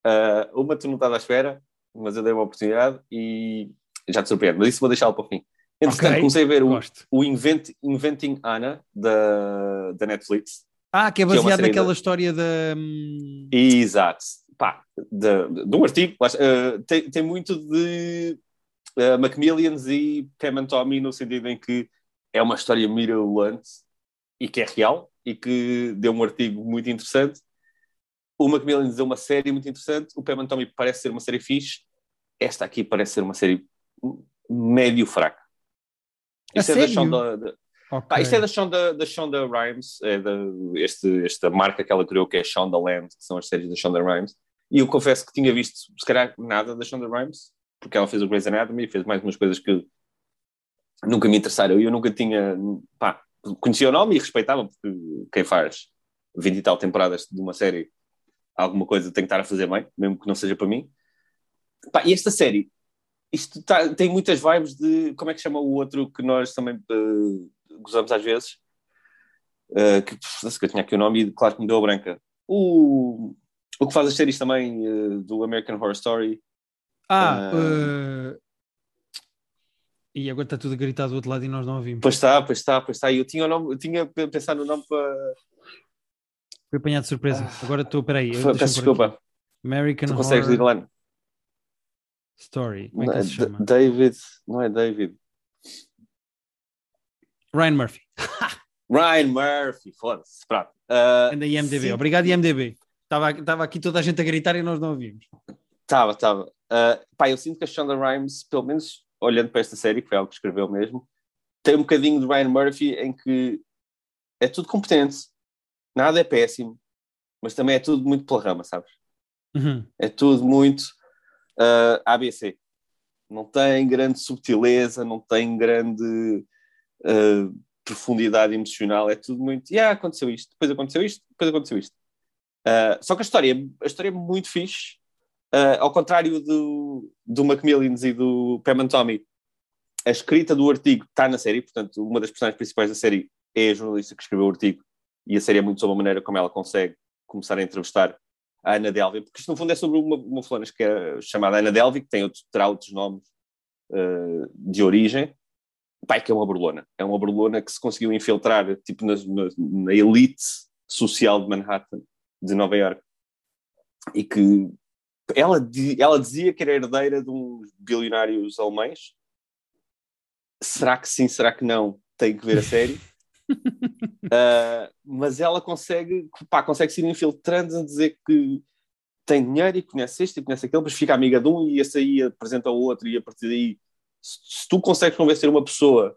Ah, uma tu não estás à espera, mas eu dei uma oportunidade e já te surpreendo. Mas isso vou deixá-lo para o fim. Entretanto, Ok, comecei a ver o, Gosto. o Invent, Inventing Anna da, da Netflix. Ah, que é que é baseado naquela da- história da. hum, Exato. Pá, de, de, de um artigo. ah, tem, tem muito de Macmillions e Pam and Tommy no sentido em que é uma história mirabolante e que é real e que deu um artigo muito interessante. O Macmillan deu uma série muito interessante. O Pam and Tommy parece ser uma série fixe. Esta aqui parece ser uma série médio fraca. A Isto é da sério? Shonda, da- Ok. Pá, isto é da Shonda, da Shonda Rhimes, é da, este, esta marca que ela criou que é Shonda Land, que são as séries da Shonda Rhimes. E eu confesso que tinha visto, se calhar, nada da Shonda Rhimes, porque ela fez o Grey's Anatomy, fez mais umas coisas que nunca me interessaram. E eu nunca tinha, pá, conhecia o nome e respeitava, porque quem faz 20 e tal temporadas de uma série, alguma coisa tem que estar a fazer bem, mesmo que não seja para mim. Pá, e esta série, isto tá- tem muitas vibes de, como é que chama o outro que nós também eh, gozamos às vezes? Eh, que, que eu tinha aqui o nome e claro que me deu a branca. O, o que faz as séries também eh, do American Horror Story. Ah, Ah. eh, e agora está tudo a gritar do outro lado e nós não ouvimos. Pois está, pois está, pois está. E eu tinha, o nome, eu tinha pensado no nome para. Foi apanhado de surpresa. Agora estou, peraí. eu- Peço pôr aqui. desculpa. American Tu consegues ir Horror lá? Story. Como é Não que ele se chama? David, não é David. Ryan Murphy. Ryan Murphy, foda-se. Pronto. Ah, Anda IMDB. sim. Obrigado, IMDB. Estava, estava aqui toda a gente a gritar e nós não ouvimos. Estava, estava. Uh, pá, eu sinto que a Shonda Rhimes, pelo menos olhando para esta série, que foi algo que escreveu mesmo, tem um bocadinho de Ryan Murphy em que é tudo competente, nada é péssimo, mas também é tudo muito pela rama, sabes? Uhum. É tudo muito uh, ABC. Não tem grande subtileza, não tem grande uh, profundidade emocional, é tudo muito. Yeah, aconteceu isto, depois aconteceu isto, depois aconteceu isto. Uh, só que a história, a história é muito fixe, uh, ao contrário do, do Macmillans e do Pam Tommy. A escrita do artigo está na série, portanto, uma das personagens principais da série é a jornalista que escreveu o artigo, e a série é muito sobre a maneira como ela consegue começar a entrevistar a Ana Delvey, porque isto no fundo é sobre uma, uma que é chamada Ana Delvey, que tem outro, terá outros nomes uh, de origem, pai que é uma burlona. É uma burlona que se conseguiu infiltrar tipo na, na, na elite social de Manhattan, de Nova York, e que ela, ela dizia que era herdeira de uns bilionários alemães. Será que sim, será que não? Tem que ver a série. uh, mas ela consegue, pá, consegue se ir infiltrando a dizer que tem dinheiro e conhece este e conhece aquele, mas fica amiga de um e esse aí apresenta o outro e a partir daí se, se tu consegues convencer uma pessoa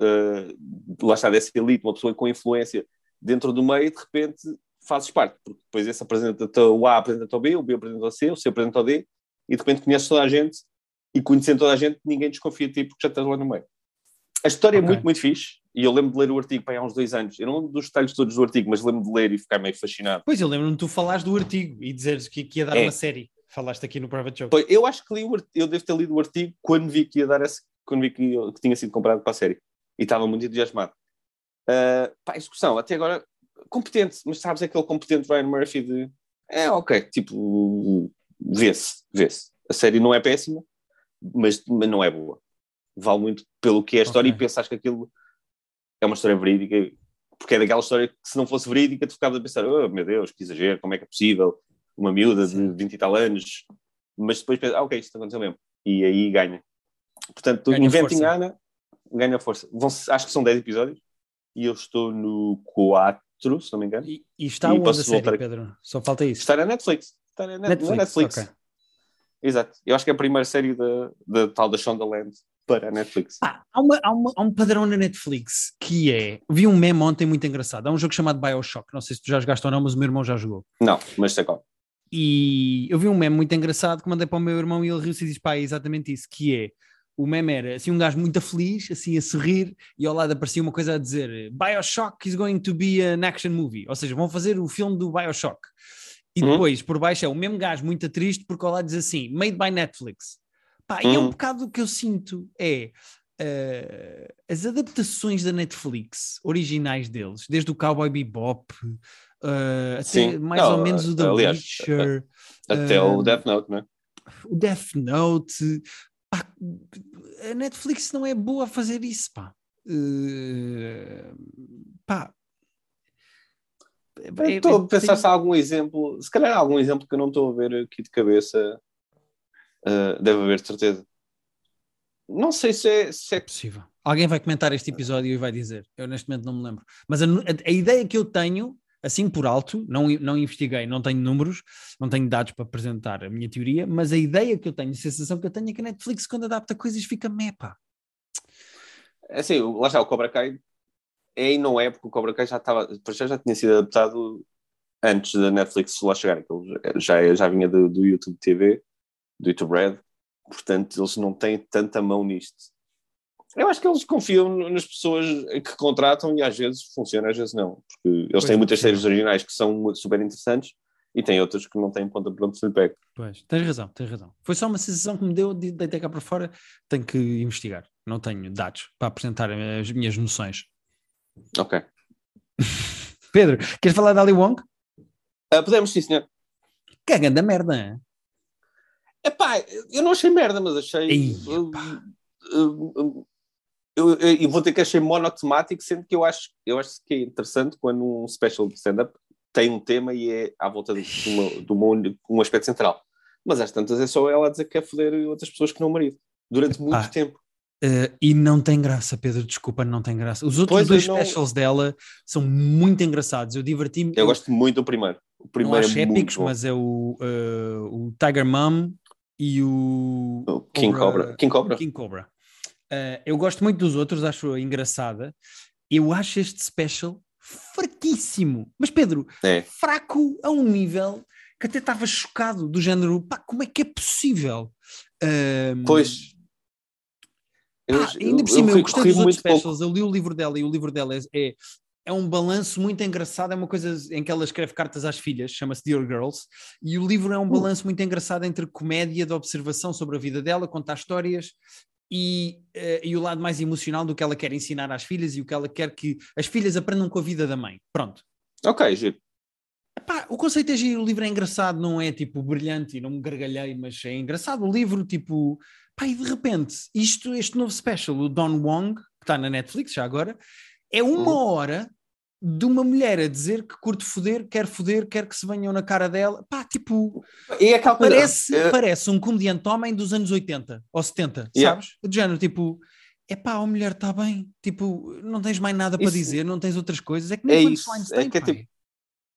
uh, lá está dessa elite, uma pessoa com influência dentro do meio, de repente fazes parte, porque depois esse apresenta o A apresenta o B, o B apresenta o C, o C apresenta o D e de repente conheces toda a gente e conhecendo toda a gente ninguém desconfia de ti porque já estás lá no meio. A história okay. é muito, muito fixe e eu lembro de ler o artigo há uns dois anos. Eu não lembro dos detalhes todos do artigo, mas lembro de ler e ficar meio fascinado. Pois, eu lembro-me de tu falares do artigo e dizeres que, que ia dar é. uma série. Falaste aqui no Private Joke. Eu acho que li o, eu devo ter lido o artigo quando vi que ia dar esse, quando vi que, que tinha sido comprado para a série. E estava muito entusiasmado. Uh, pá, execução, até agora, competente, mas sabes aquele competente Ryan Murphy de é ok, tipo, vê-se, vê-se. A série não é péssima, mas, mas não é boa. Vale muito pelo que é a história okay. e pensas que aquilo é uma história verídica, porque é daquela história que se não fosse verídica tu ficavas a pensar, oh meu Deus, que exagero, como é que é possível? Uma miúda de 20 e tal anos, mas depois pensas, ah ok, isto aconteceu mesmo. E aí ganha. Portanto, ganha Inventing força. Anna ganha força. Vão, acho que são 10 episódios e eu estou no 4, se não me engano. E, e está e onde a série. Pedro? Só falta isso. Está na Netflix. Está na Netflix. Na Netflix. Okay. Exato. Eu acho que é a primeira série da, da tal da Shondaland para a Netflix. Ah, há, uma, há, uma, há um padrão na Netflix que é. Vi um meme ontem muito engraçado. Há um jogo chamado Bioshock. Não sei se tu já jogaste ou não, mas o meu irmão já jogou. Não, mas sei qual. E eu vi um meme muito engraçado que mandei para o meu irmão e ele riu-se e disse: pá, é exatamente isso, que é o meme era assim um gajo muito feliz, assim a sorrir, e ao lado aparecia uma coisa a dizer Bioshock is going to be an action movie, ou seja, vão fazer o filme do Bioshock. E uhum. depois, por baixo, é o mesmo gajo muito triste, porque ao lado diz assim, made by Netflix. Pá, uhum. E é um uhum. bocado o que eu sinto, é uh, as adaptações da Netflix, originais deles, desde o Cowboy Bebop, uh, até mais Não, ou menos o The aliás, Witcher. Até uh, o Death Note, né? O Death Note, pá, a Netflix não é boa a fazer isso, pá. Uh, pá. Estou é, a pensar tem... se há algum exemplo, se calhar há algum exemplo que eu não estou a ver aqui de cabeça. Uh, deve haver, de certeza. Não sei se é, se é possível. Alguém vai comentar este episódio e vai dizer. Eu neste momento não me lembro. Mas a, a, a ideia que eu tenho assim por alto, não, não investiguei, não tenho números, não tenho dados para apresentar a minha teoria, mas a ideia que eu tenho, a sensação que eu tenho é que a Netflix, quando adapta coisas, fica mepa. É assim, lá está, o Cobra Kai é e não é, porque o Cobra Kai já estava, já, já tinha sido adaptado antes da Netflix lá chegar, já, já vinha do, do YouTube TV, do YouTube Red, portanto eles não têm tanta mão nisto. Eu acho que eles confiam nas pessoas que contratam e às vezes funciona, às vezes não. Porque eles pois têm muitas séries originais que são super interessantes e têm outras que não têm ponta para onde se lhe pega. Pois, tens razão, tens razão. Foi só uma sensação que me deu de deitar cá para fora. Tenho que investigar. Não tenho dados para apresentar as minhas noções. Ok. Pedro, queres falar da Ali Wong? Uh, podemos, sim, senhor. Caga da merda. Epá, eu não achei merda, mas achei. Ei, eu, eu, eu, vou ter que achar monotemático, sendo que eu acho, eu acho que é interessante quando um special stand-up tem um tema e é à volta de, uma, de uma, um aspecto central. Mas às tantas é só ela a dizer que quer foder outras pessoas que não o marido, durante muito ah, tempo. Uh, e não tem graça, Pedro, desculpa, não tem graça. Os outros pois dois não... specials dela são muito engraçados. Eu diverti-me. Eu, eu, gosto muito do primeiro. O primeiro não acho é épicos, mas é o, uh, o Tiger Mom e o, o King Cobra. Cobra. King Cobra. King Cobra. Uh, eu gosto muito dos outros, acho engraçada. Eu acho este special fraquíssimo. Mas Pedro, é. fraco a um nível que até estava chocado, do género, pá, como é que é possível? Uh, pois. Eu, ainda por cima, eu, ri- gostei dos outros muito pouco. specials. Eu li o livro dela e o livro dela é, é, é um balanço muito engraçado. É uma coisa em que ela escreve cartas às filhas, chama-se Dear Girls. E o livro é um balanço muito engraçado entre comédia de observação sobre a vida dela, contar histórias. E, eh, e o lado mais emocional do que ela quer ensinar às filhas e o que ela quer que as filhas aprendam com a vida da mãe. Pronto. Ok, giro. Epá, o conceito é giro, o livro é engraçado, não é tipo brilhante e não me gargalhei, mas é engraçado o livro, tipo, pá, e de repente, isto, este novo special, o Don Wong, que está na Netflix já agora, é uma Uhum. hora de uma mulher a dizer que curte foder, quer foder, quer que se venham na cara dela, pá, tipo, é parece, eh, parece um comediante homem dos anos 80 ou 70, Yeah. sabes? De género, tipo, é pá, a mulher está bem, tipo, não tens mais nada para Isso- dizer, não tens outras coisas, é que É nem isso, punchlines é tem, que é tipo-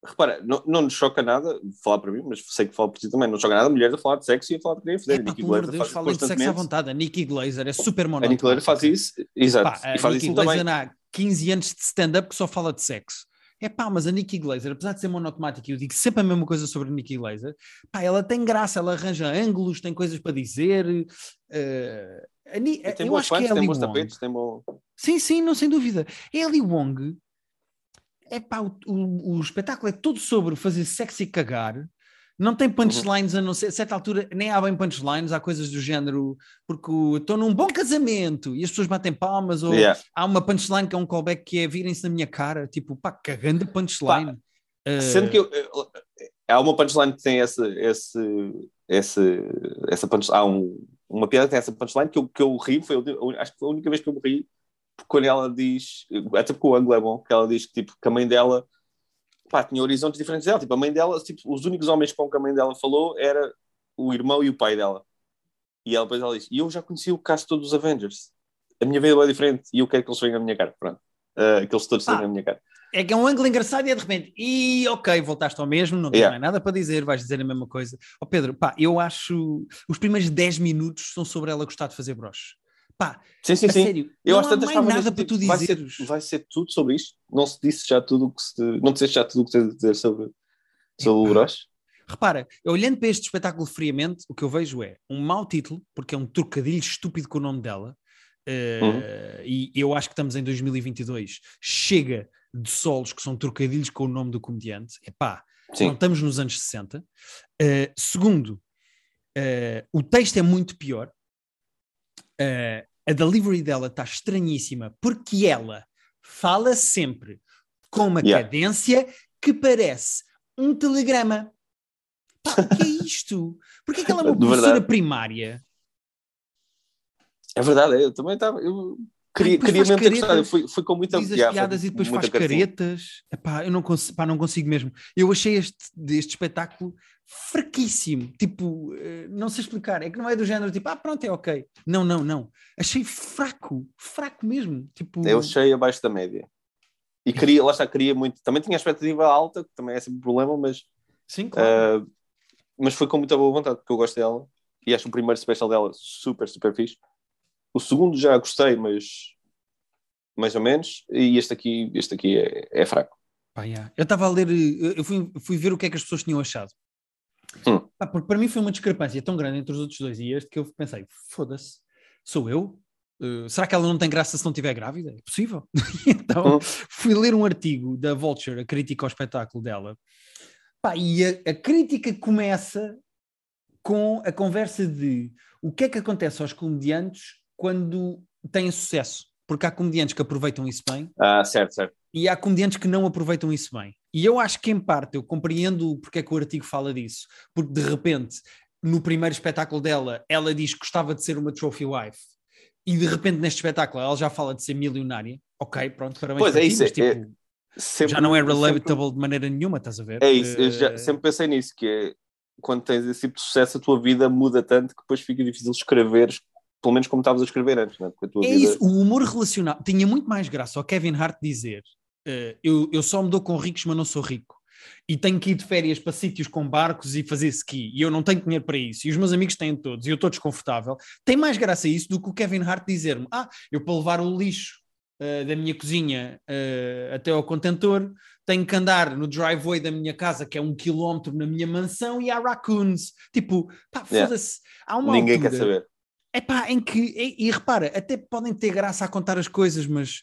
Repara, não, não nos choca nada, falar para mim, mas sei que falo por ti também, não nos choca nada mulheres a falar de sexo e a falar de querer É foder. pá, Nicky Glazer Deus, faz falem de sexo à vontade. A Nikki Glazer é super A monótona. Nicky Glazer faz isso, exato, Pá, a e faz Nikki isso Glazer bem. há 15 anos de stand-up que só fala de sexo. É pá, mas a Nikki Glazer, apesar de ser monotemática, eu digo sempre a mesma coisa sobre a Nikki Glazer, pá, ela tem graça, ela arranja ângulos, tem coisas para dizer. eh, a Tem eu acho que é a tem Wong. tapetes, tem bom. Sim, sim, não sem dúvida. Ali Wong. É pá, o, o, o espetáculo é todo sobre fazer sexo e cagar. Não tem punchlines a não ser, a certa altura nem há bem punchlines, há coisas do género, porque estou num bom casamento e as pessoas batem palmas, ou Yeah. há uma punchline que é um callback que é virem-se na minha cara, tipo, pá, cagando punchline. Eh, Sendo que eu, eu- há uma punchline que tem esse, esse, esse, essa punchline, há um, uma piada que tem essa punchline que eu, que eu ri, foi acho que foi a única vez que eu me ri, porque quando ela diz, até porque o ângulo é bom, que ela diz que, tipo, que a mãe dela pá, tinha horizontes diferentes dela, tipo, a mãe dela, tipo, os únicos homens com que a mãe dela falou era o irmão e o pai dela. E ela depois ela disse, e eu já conheci o cast todos dos Avengers, a minha vida é diferente e eu quero que eles venham na minha cara, pronto. Uh, que eles todos Ah. na minha cara. É que é um ângulo engraçado e é de repente, e ok, voltaste ao mesmo, não Yeah. mais nada para dizer, vais dizer a mesma coisa. Ó Pedro, pá, eu acho os primeiros 10 minutos são sobre ela gostar de fazer broche. Pá, Sim, sim, sim. sério, Eu não acho há tantas mais nada para tu tipo, vai ser, vai ser tudo sobre isto? Não se disse já tudo o que se. Não disseste já tudo o que tens a dizer sobre, sobre o broche? Repara, olhando para este espetáculo friamente, o que eu vejo é um mau título, porque é um trocadilho estúpido com o nome dela, Uhum. e eu acho que estamos em 2022. Chega de solos que são trocadilhos com o nome do comediante. Epá, não Sim. estamos nos anos 60. Eh, segundo, eh, o texto é muito pior. A delivery dela está estranhíssima, porque ela fala sempre com uma Yeah. cadência que parece um telegrama. Pá, o que é isto? Porquê que ela é uma professora primária? É verdade, é, eu também estava. Eu queria, depois queria mesmo ter gostado. Caretas, fui com muita Diz foi piadas e depois faz caretas. Epá, eu não, cons pá, não consigo mesmo. Eu achei este, este espetáculo fraquíssimo. Tipo, eh, não sei explicar. É que não é do género tipo, ah, pronto, é ok. Não, não, não. Achei fraco, fraco mesmo. Tipo, Eu achei abaixo da média. E queria, lá está, queria muito. Também tinha a expectativa alta, que também é sempre um problema, mas, sim, claro. uh, mas foi com muita boa vontade, porque eu gosto dela. E acho o primeiro special dela super, super fixe. O segundo já gostei, mas mais ou menos. E este aqui, este aqui é, é fraco. Pá, yeah. Eu estava a ler, eu fui, fui ver o que é que as pessoas tinham achado. Hum. Pá, porque para mim foi uma discrepância tão grande entre os outros dois e este que eu pensei, foda-se, sou eu? Uh, será que ela não tem graça se não estiver grávida? É possível. então Hum. fui ler um artigo da Vulture, a crítica ao espetáculo dela. Pá, e a, a crítica começa com a conversa de o que é que acontece aos comediantes quando têm sucesso. Porque há comediantes que aproveitam isso bem Ah, certo, certo. e há comediantes que não aproveitam isso bem. E eu acho que, em parte, eu compreendo porque é que o artigo fala disso. Porque, de repente, no primeiro espetáculo dela, ela diz que gostava de ser uma trophy wife. E, de repente, neste espetáculo, ela já fala de ser milionária. Ok, pronto, parabéns Pois é ti, isso, mas, é- tipo, Sempre- já não é sempre- relatable de maneira nenhuma, estás a ver? É isso, eu já Eh, sempre pensei nisso, que é quando tens esse tipo de sucesso, a tua vida muda tanto que depois fica difícil escrever, pelo menos como estavas a escrever antes, né? É vida... isso, o humor relacional. Tinha muito mais graça ao Kevin Hart dizer: eh, eu, eu só me dou com ricos, mas não sou rico. E tenho que ir de férias para sítios com barcos e fazer ski. E eu não tenho dinheiro para isso. E os meus amigos têm todos. E eu estou desconfortável. Tem mais graça isso do que o Kevin Hart dizer-me: Ah, eu para levar o lixo eh, da minha cozinha eh, até ao contentor tenho que andar no driveway da minha casa, que é um quilómetro na minha mansão, e há raccoons. Tipo, pá, Yeah. foda-se. Há uma Ninguém altura quer saber. Epá, em que, e, e repara, até podem ter graça a contar as coisas, mas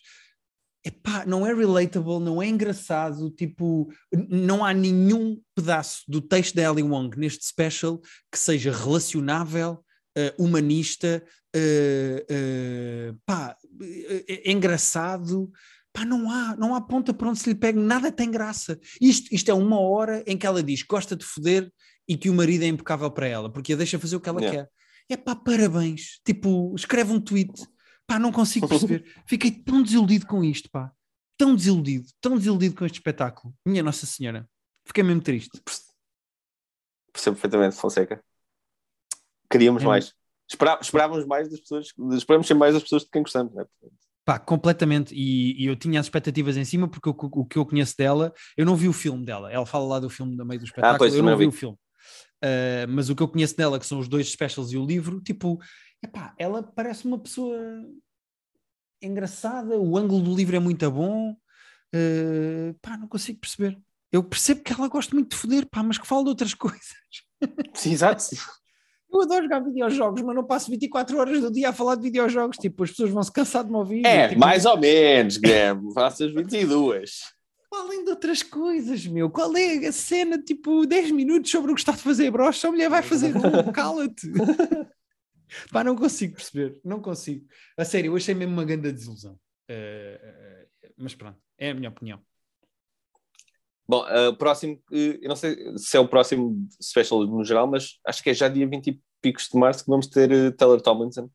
epá, não é relatable, não é engraçado, tipo, não há nenhum pedaço do texto da Ellie Wong neste special que seja relacionável, eh, humanista, eh, eh, pá, engraçado. Pá, não há, não há ponta para onde se lhe pegue, nada tem graça. Isto, isto é uma hora em que ela diz que gosta de foder e que o marido é impecável para ela, porque a deixa fazer o que ela Yeah. quer. É pá, parabéns. Tipo, escreve um tweet. Pá, não consigo perceber. Fiquei tão desiludido com isto, pá. Tão desiludido, tão desiludido com este espetáculo. Minha Nossa Senhora. Fiquei mesmo triste. Percebo perfeitamente, Fonseca. Queríamos É. mais. Esperá- esperávamos mais das pessoas, esperamos ser mais das pessoas de quem gostamos, não é? Pá, completamente. E, e eu tinha as expectativas em cima porque o, o que eu conheço dela, eu não vi o filme dela. Ela fala lá do filme no meio do espetáculo, pois, eu não vi vi. o filme. Ah, mas o que eu conheço dela, que são os dois specials e o livro, tipo, epá, ela parece uma pessoa engraçada, o ângulo do livro é muito bom. Ah, pá, não consigo perceber. Eu percebo que ela gosta muito de foder, pá, mas que fala de outras coisas. Sim, exato. Eu adoro jogar videojogos, mas não passo 24 horas do dia a falar de videojogos. Tipo, as pessoas vão se cansar de me ouvir. É, tipo, mais ou menos, Guilherme. Faço as 22. Além de outras coisas, meu. Qual é a cena, tipo, 10 minutos sobre o que está a fazer brocha? A mulher vai fazer cala-te. Pá, não consigo perceber, não consigo. A sério, eu achei mesmo uma grande desilusão. Eh, mas pronto, é a minha opinião. Bom, uh, próximo, uh, eu não sei se é o próximo special no geral, mas acho que é já dia 20 e picos de março que vamos ter uh, Taylor Tomlinson,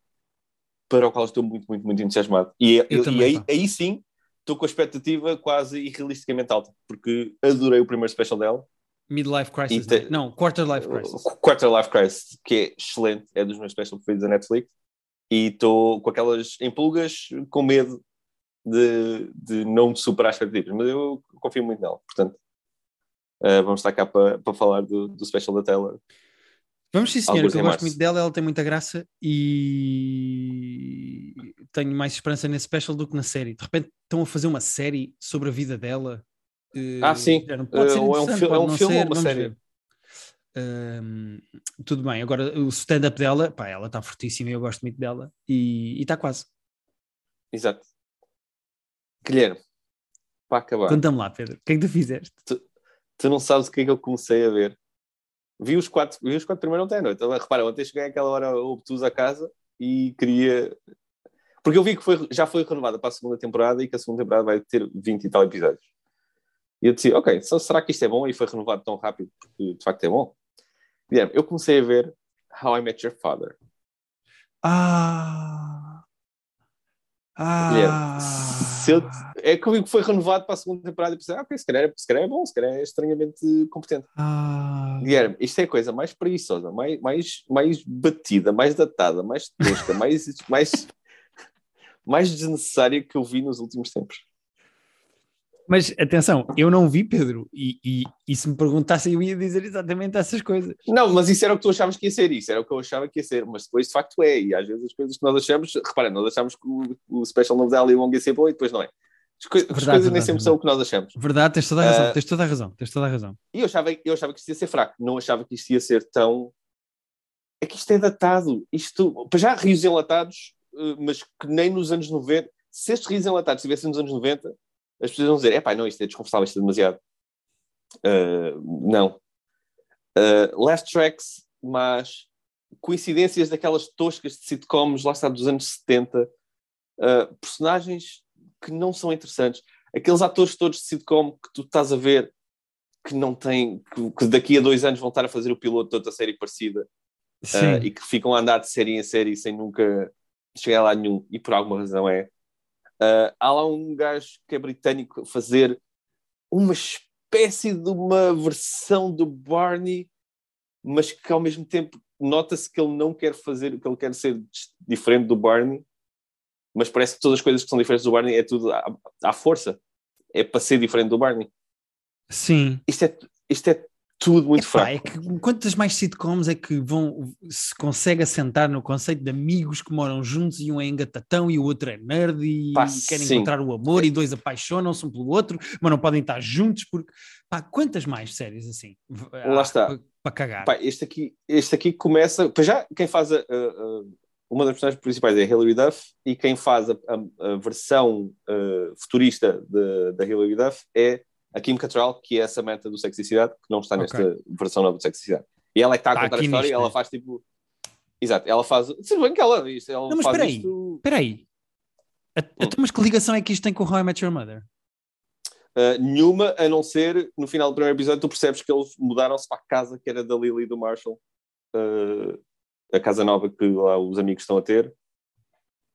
para o qual estou muito, muito, muito entusiasmado. E, Eu eu- também, e aí, aí sim estou com a expectativa quase irrealisticamente alta, porque adorei o primeiro special dela, Midlife Crisis, E te- né? não, Quarter Life Crisis. o Quarter Life Crisis, que é excelente, é dos meus special preferidos da Netflix, e estou com aquelas empolgas, com medo de, de não superar as expectativas, mas eu confio muito nela, portanto. uh, vamos estar cá para para falar do, do special da Taylor. Vamos sim, senhora, que eu gosto março. muito dela, ela tem muita graça e tenho mais esperança nesse special do que na série. De repente estão a fazer uma série sobre a vida dela. eh, Ah, sim. não Pode ser Eh, ou é um fi- é um filme ou ser, uma vamos série? ver. Tudo bem, agora o stand-up dela, pá, ela está fortíssima e eu gosto muito dela e está quase. Exato. Guilherme, para acabar, Conta-me lá, Pedro, o que é que tu fizeste? tu não sabes o que é que eu comecei a ver. Vi os quatro, vi os quatro primeiro ontem à noite. Repara, ontem cheguei àquela hora obtusa a casa e queria. Porque eu vi que foi, já foi renovada para a segunda temporada e que a segunda temporada vai ter 20 e tal episódios. E eu disse, ok, será que isto é bom e foi renovado tão rápido porque de facto é bom? Guilherme, eu comecei a ver How I Met Your Father. Ah, Guilherme, ah, se eu- é que foi renovado para a segunda temporada e pensei, ah, ok, se calhar, é- se calhar é bom, se calhar é estranhamente competente. ah. Guilherme, isto é a coisa mais preguiçosa, mais, mais, mais batida, mais datada, mais tosca, mais, mais, mais desnecessária que eu vi nos últimos tempos. Mas atenção, eu não vi Pedro, e, e, e se me perguntassem, eu ia dizer exatamente essas coisas. Não, mas isso era o que tu achavas que ia ser, isso era o que eu achava que ia ser, mas depois de facto é, e às vezes as coisas que nós achamos, repara, nós achamos que o, o special novo da Ali Wong ia ser bom e depois não é. As, as Verdade, coisas nem verdade, sempre são o que nós achamos. Verdade, tens toda a razão, Ah. tens toda a razão, tens toda a razão. E eu achava, eu achava que isto ia ser fraco, não achava que isto ia ser tão. É que isto é datado. Isto, para já, rios enlatados, mas que nem nos anos 90. Se estes rios enlatados estivessem nos anos 90, as pessoas vão dizer: é pá, não, isto é desconfortável, isto é demasiado. Ah, não. Ah, laugh tracks, mas coincidências daquelas toscas de sitcoms, lá está, dos anos 70. Ah, personagens que não são interessantes. Aqueles atores todos de sitcom que tu estás a ver que não têm, que, que daqui a dois anos vão estar a fazer o piloto de outra série parecida ah, e que ficam a andar de série em série sem nunca chegar lá nenhum, e por alguma razão é. Ah, há lá um gajo que é britânico fazer uma espécie de uma versão do Barney, mas que ao mesmo tempo nota-se que ele não quer fazer, que ele quer ser diferente do Barney, mas parece que todas as coisas que são diferentes do Barney é tudo à, à força. É para ser diferente do Barney. sim. Isto é, isto é tudo muito Epá, fraco. é que quantas mais sitcoms é que vão se consegue assentar no conceito de amigos que moram juntos e um é engatatão e o outro é nerd e Pá, querem sim. encontrar o amor e dois apaixonam-se um pelo outro, mas não podem estar juntos porque pá, quantas mais séries assim? Lá está. Para, cagar. Pá, este, aqui, este aqui começa. Para já, quem faz a, a- uma das personagens principais é a Hilary Duff e quem faz a, a, a versão uh, futurista de, da Hilary Duff é a Kim Cattrall, que é a Samantha do Sexicidade, que não está nesta okay. versão nova do Sexicidade. E ela é que está a tá contar a história e ela faz tipo. Exato, ela faz. Se bem que ela diz. Ela não, mas espera aí, isto... espera aí. Hum. Mas que ligação é que isto tem com How I Met Your Mother? Uh, nenhuma, a não ser no final do primeiro episódio, tu percebes que eles mudaram-se para a casa que era da Lily e do Marshall. Uh, a casa nova que lá os amigos estão a ter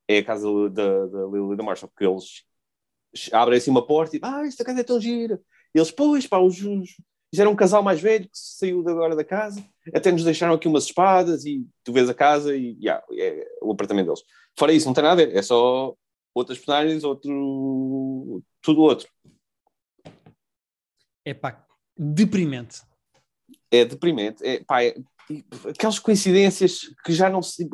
é a casa da, da Lily e do Marshall, porque eles abrem assim uma porta e ah, esta casa é tão gira. E eles, pois, pá, os, os, era um casal mais velho que saiu agora da casa, até nos deixaram aqui umas espadas e tu vês a casa e yeah, é o apartamento deles. Fora isso, não tem nada a ver, é só outras personagens, outro. tudo outro. É pá, deprimente. É deprimente. É, pá, é, aquelas coincidências que já não se.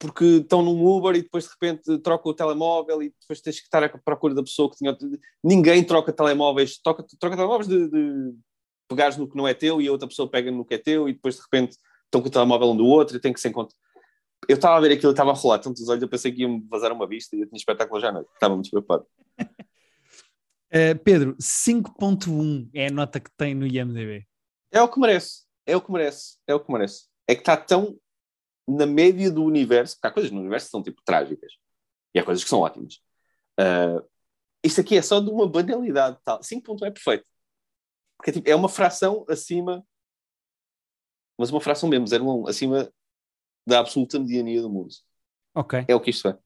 Porque estão num Uber e depois de repente troca o telemóvel e depois tens que estar à procura da pessoa que tinha. Ninguém troca telemóveis, troca, troca telemóveis de, de pegares no que não é teu e a outra pessoa pega no que é teu e depois de repente estão com o telemóvel um do outro e tem que se encontrar. Eu estava a ver aquilo, estava a rolar tantos olhos, eu pensei que ia-me vazar uma vista e eu tinha espetáculo já à noite. Estava muito preocupado. Uh, Pedro, 5.1 é a nota que tem no IMDB. É o que merece, é o que merece, é o que merece. É que está tão na média do universo, porque há coisas no universo que são tipo trágicas e há coisas que são ótimas. Uh, isto aqui é só de uma banalidade tal. 5.1 é perfeito. Porque é, tipo, é uma fração acima, mas uma fração mesmo, 0,1, acima da absoluta mediania do mundo. Ok. É o que isto é.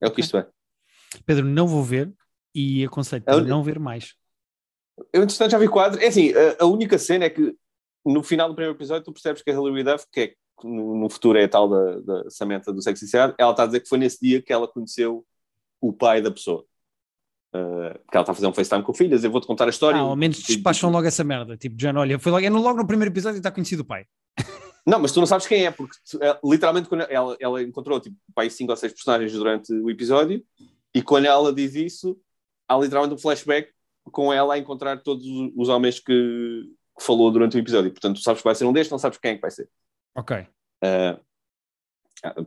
É o que okay. isto é. Pedro, não vou ver, e aconselho a un... não ver mais. Eu, entretanto, já vi quadro. É assim, a, a, única cena é que no final do primeiro episódio tu percebes que a Hilary Duff, que é, no, no futuro é a tal da, da Samantha do Sexicidade, ela está a dizer que foi nesse dia que ela conheceu o pai da pessoa. Uh, que ela está a fazer um FaceTime com filhas, eu vou-te contar a história. Ah, ao menos despacham logo essa merda. Tipo, já olha, foi logo, é logo no primeiro episódio e está conhecido o pai. Não, mas tu não sabes quem é, porque é, literalmente quando ela, ela encontrou tipo, pai, cinco ou seis personagens durante o episódio, e quando ela diz isso, há literalmente um flashback com ela a encontrar todos os homens que, que falou durante o episódio. Portanto, tu sabes que vai ser um destes, não sabes quem é que vai ser. Ok. Uh,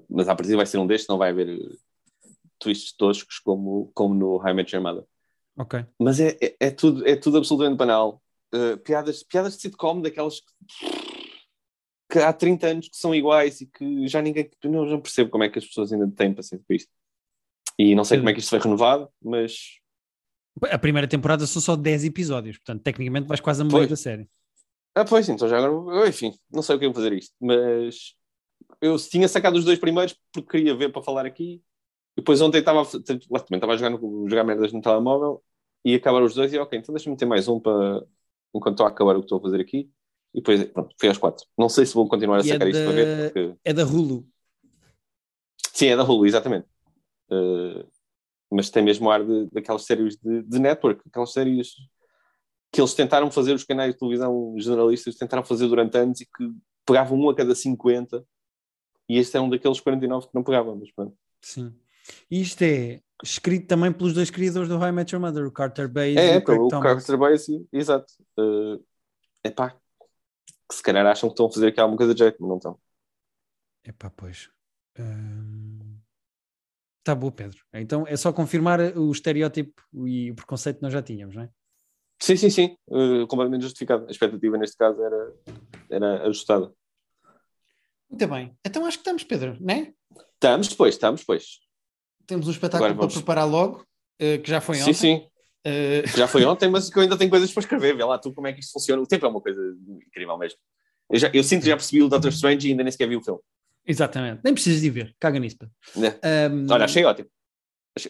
mas a partir vai ser um destes, não vai haver twists toscos como, como no High Your Mother. Ok. Mas é, é, é, tudo, é tudo absolutamente banal. Uh, piadas, piadas de sitcom, daquelas que, que, há 30 anos que são iguais e que já ninguém. Não, não percebo como é que as pessoas ainda têm paciência com isto. E não sei como é que isto foi renovado, mas a primeira temporada são só 10 episódios, portanto, tecnicamente vais quase a meio da série. Ah, pois, então já agora, enfim, não sei o que eu fazer isto, mas eu tinha sacado os dois primeiros porque queria ver para falar aqui. Depois ontem estava, também estava a jogar, no, jogar merdas no telemóvel e acabar os dois e ok, então deixa-me ter mais um para enquanto estou a acabar o que estou a fazer aqui. E depois, pronto, fui às quatro. Não sei se vou continuar a e é sacar é isto da... para ver. Porque... É da Hulu. Sim, é da Hulu, exatamente. Uh, mas tem mesmo ar de, daquelas séries de, de network, aquelas séries que eles tentaram fazer, os canais de televisão jornalistas tentaram fazer durante anos e que pegavam um a cada 50 e este é um daqueles 49 que não pegavam, mas pronto. Sim. E isto é escrito também pelos dois criadores do High Met Your Mother, o Carter Bass é, e o Craig o Thomas. Carter Bass, exato. Uh, epá, que se calhar acham que estão a fazer aqui alguma coisa de jeito, mas não estão. Epá, pois. Um... Está boa, Pedro. Então é só confirmar o estereótipo e o preconceito que nós já tínhamos, não é? Sim, sim, sim. Uh, completamente justificado. A expectativa neste caso era, era ajustada. Muito bem. Então acho que estamos, Pedro, não é? Estamos, depois, estamos, depois. Temos um espetáculo para preparar logo, uh, que já foi ontem. Sim, sim. Uh... Já foi ontem, mas que eu ainda tenho coisas para escrever. Vê lá tu como é que isto funciona. O tempo é uma coisa incrível mesmo. Eu, já, eu sinto que já percebi o Doctor Strange e ainda nem sequer vi o filme. Exatamente. Nem precisas de ver. Caga nisso. É. Um, Olha, achei ótimo.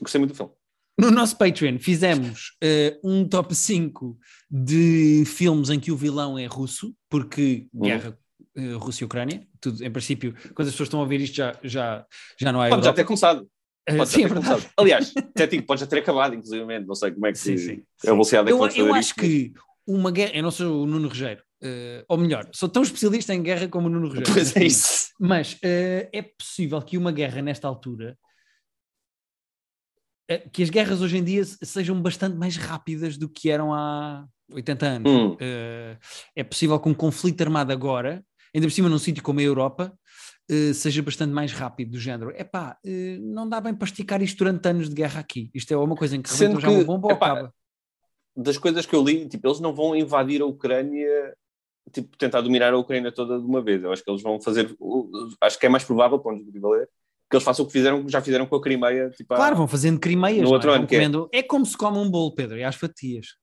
Gostei muito do filme. No nosso Patreon fizemos uh, um top 5 de filmes em que o vilão é russo, porque uhum. guerra uh, Rússia e Ucrânia, tudo, em princípio, quando as pessoas estão a ouvir isto já, já, já não há Pode já ter começado. Uh, sim, é verdade. Começado. Aliás, até tipo, pode já ter acabado, inclusive, não sei como é que sim, sim, a velocidade é que Eu, eu acho que uma guerra, eu não sou o Nuno Rogério, Uh, ou melhor, sou tão especialista em guerra como o Nuno Rogério. Pois é isso. Mas uh, é possível que uma guerra nesta altura, que as guerras hoje em dia sejam bastante mais rápidas do que eram há 80 anos. Hum. é possível que um conflito armado agora, ainda por cima num sítio como a Europa, uh, seja bastante mais rápido, do género. Epá, uh, não dá bem para esticar isto durante anos de guerra aqui. Isto é uma coisa em que rebentou já uma bomba epá, ou acaba. Das coisas que eu li, tipo, eles não vão invadir a Ucrânia, tipo, tentar dominar a Ucrânia toda de uma vez. Eu acho que eles vão fazer, acho que é mais provável, ponto de valer, que eles façam o que fizeram, já fizeram com a Crimeia. Tipo, claro, vão fazendo Crimeias. No outro é? ano, comendo... é... é como se come um bolo, Pedro, e às fatias.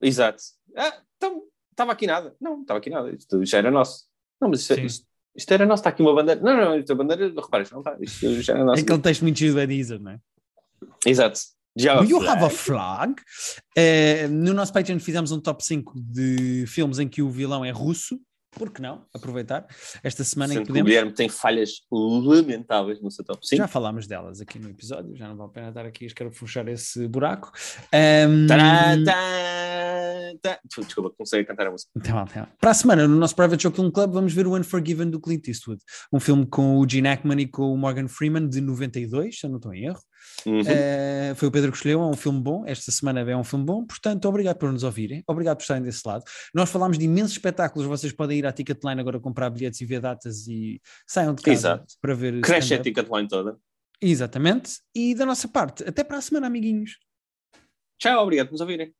Exato. Ah, então, estava aqui nada. Não, estava aqui nada. Isto já era nosso. Não, mas isto, isto, isto, era nosso. Está aqui uma bandeira. Não, não, isto é bandeira, repara, não está. Isto já era nosso. É aquele texto muito chido da Deezer, não é? Exato. Do you have a flag? Uh, no nosso Patreon fizemos um top 5 de filmes em que o vilão é russo por que não aproveitar esta semana Sendo em que podemos... o Guilherme tem falhas lamentáveis no seu top 5. Já falámos delas aqui no episódio, já não vale a pena estar aqui a escarafuchar esse buraco. Um... Desculpa, comecei a cantar a música. Tá mal, tá mal. Para a semana, no nosso Private Joke Film Club, vamos ver o Unforgiven do Clint Eastwood, um filme com o Gene Hackman e com o Morgan Freeman de 92, se eu não estou em erro. Uhum. Uh, foi o Pedro que escolheu, é um filme bom. Esta semana é um filme bom, portanto, obrigado por nos ouvirem, obrigado por estarem desse lado. Nós falámos de imensos espetáculos, vocês podem ir à Ticketline agora comprar bilhetes e ver datas e saiam de casa Exato. para ver. Cresce a Ticketline toda. Exatamente. E da nossa parte, até para a semana, amiguinhos. Tchau, obrigado por nos ouvirem.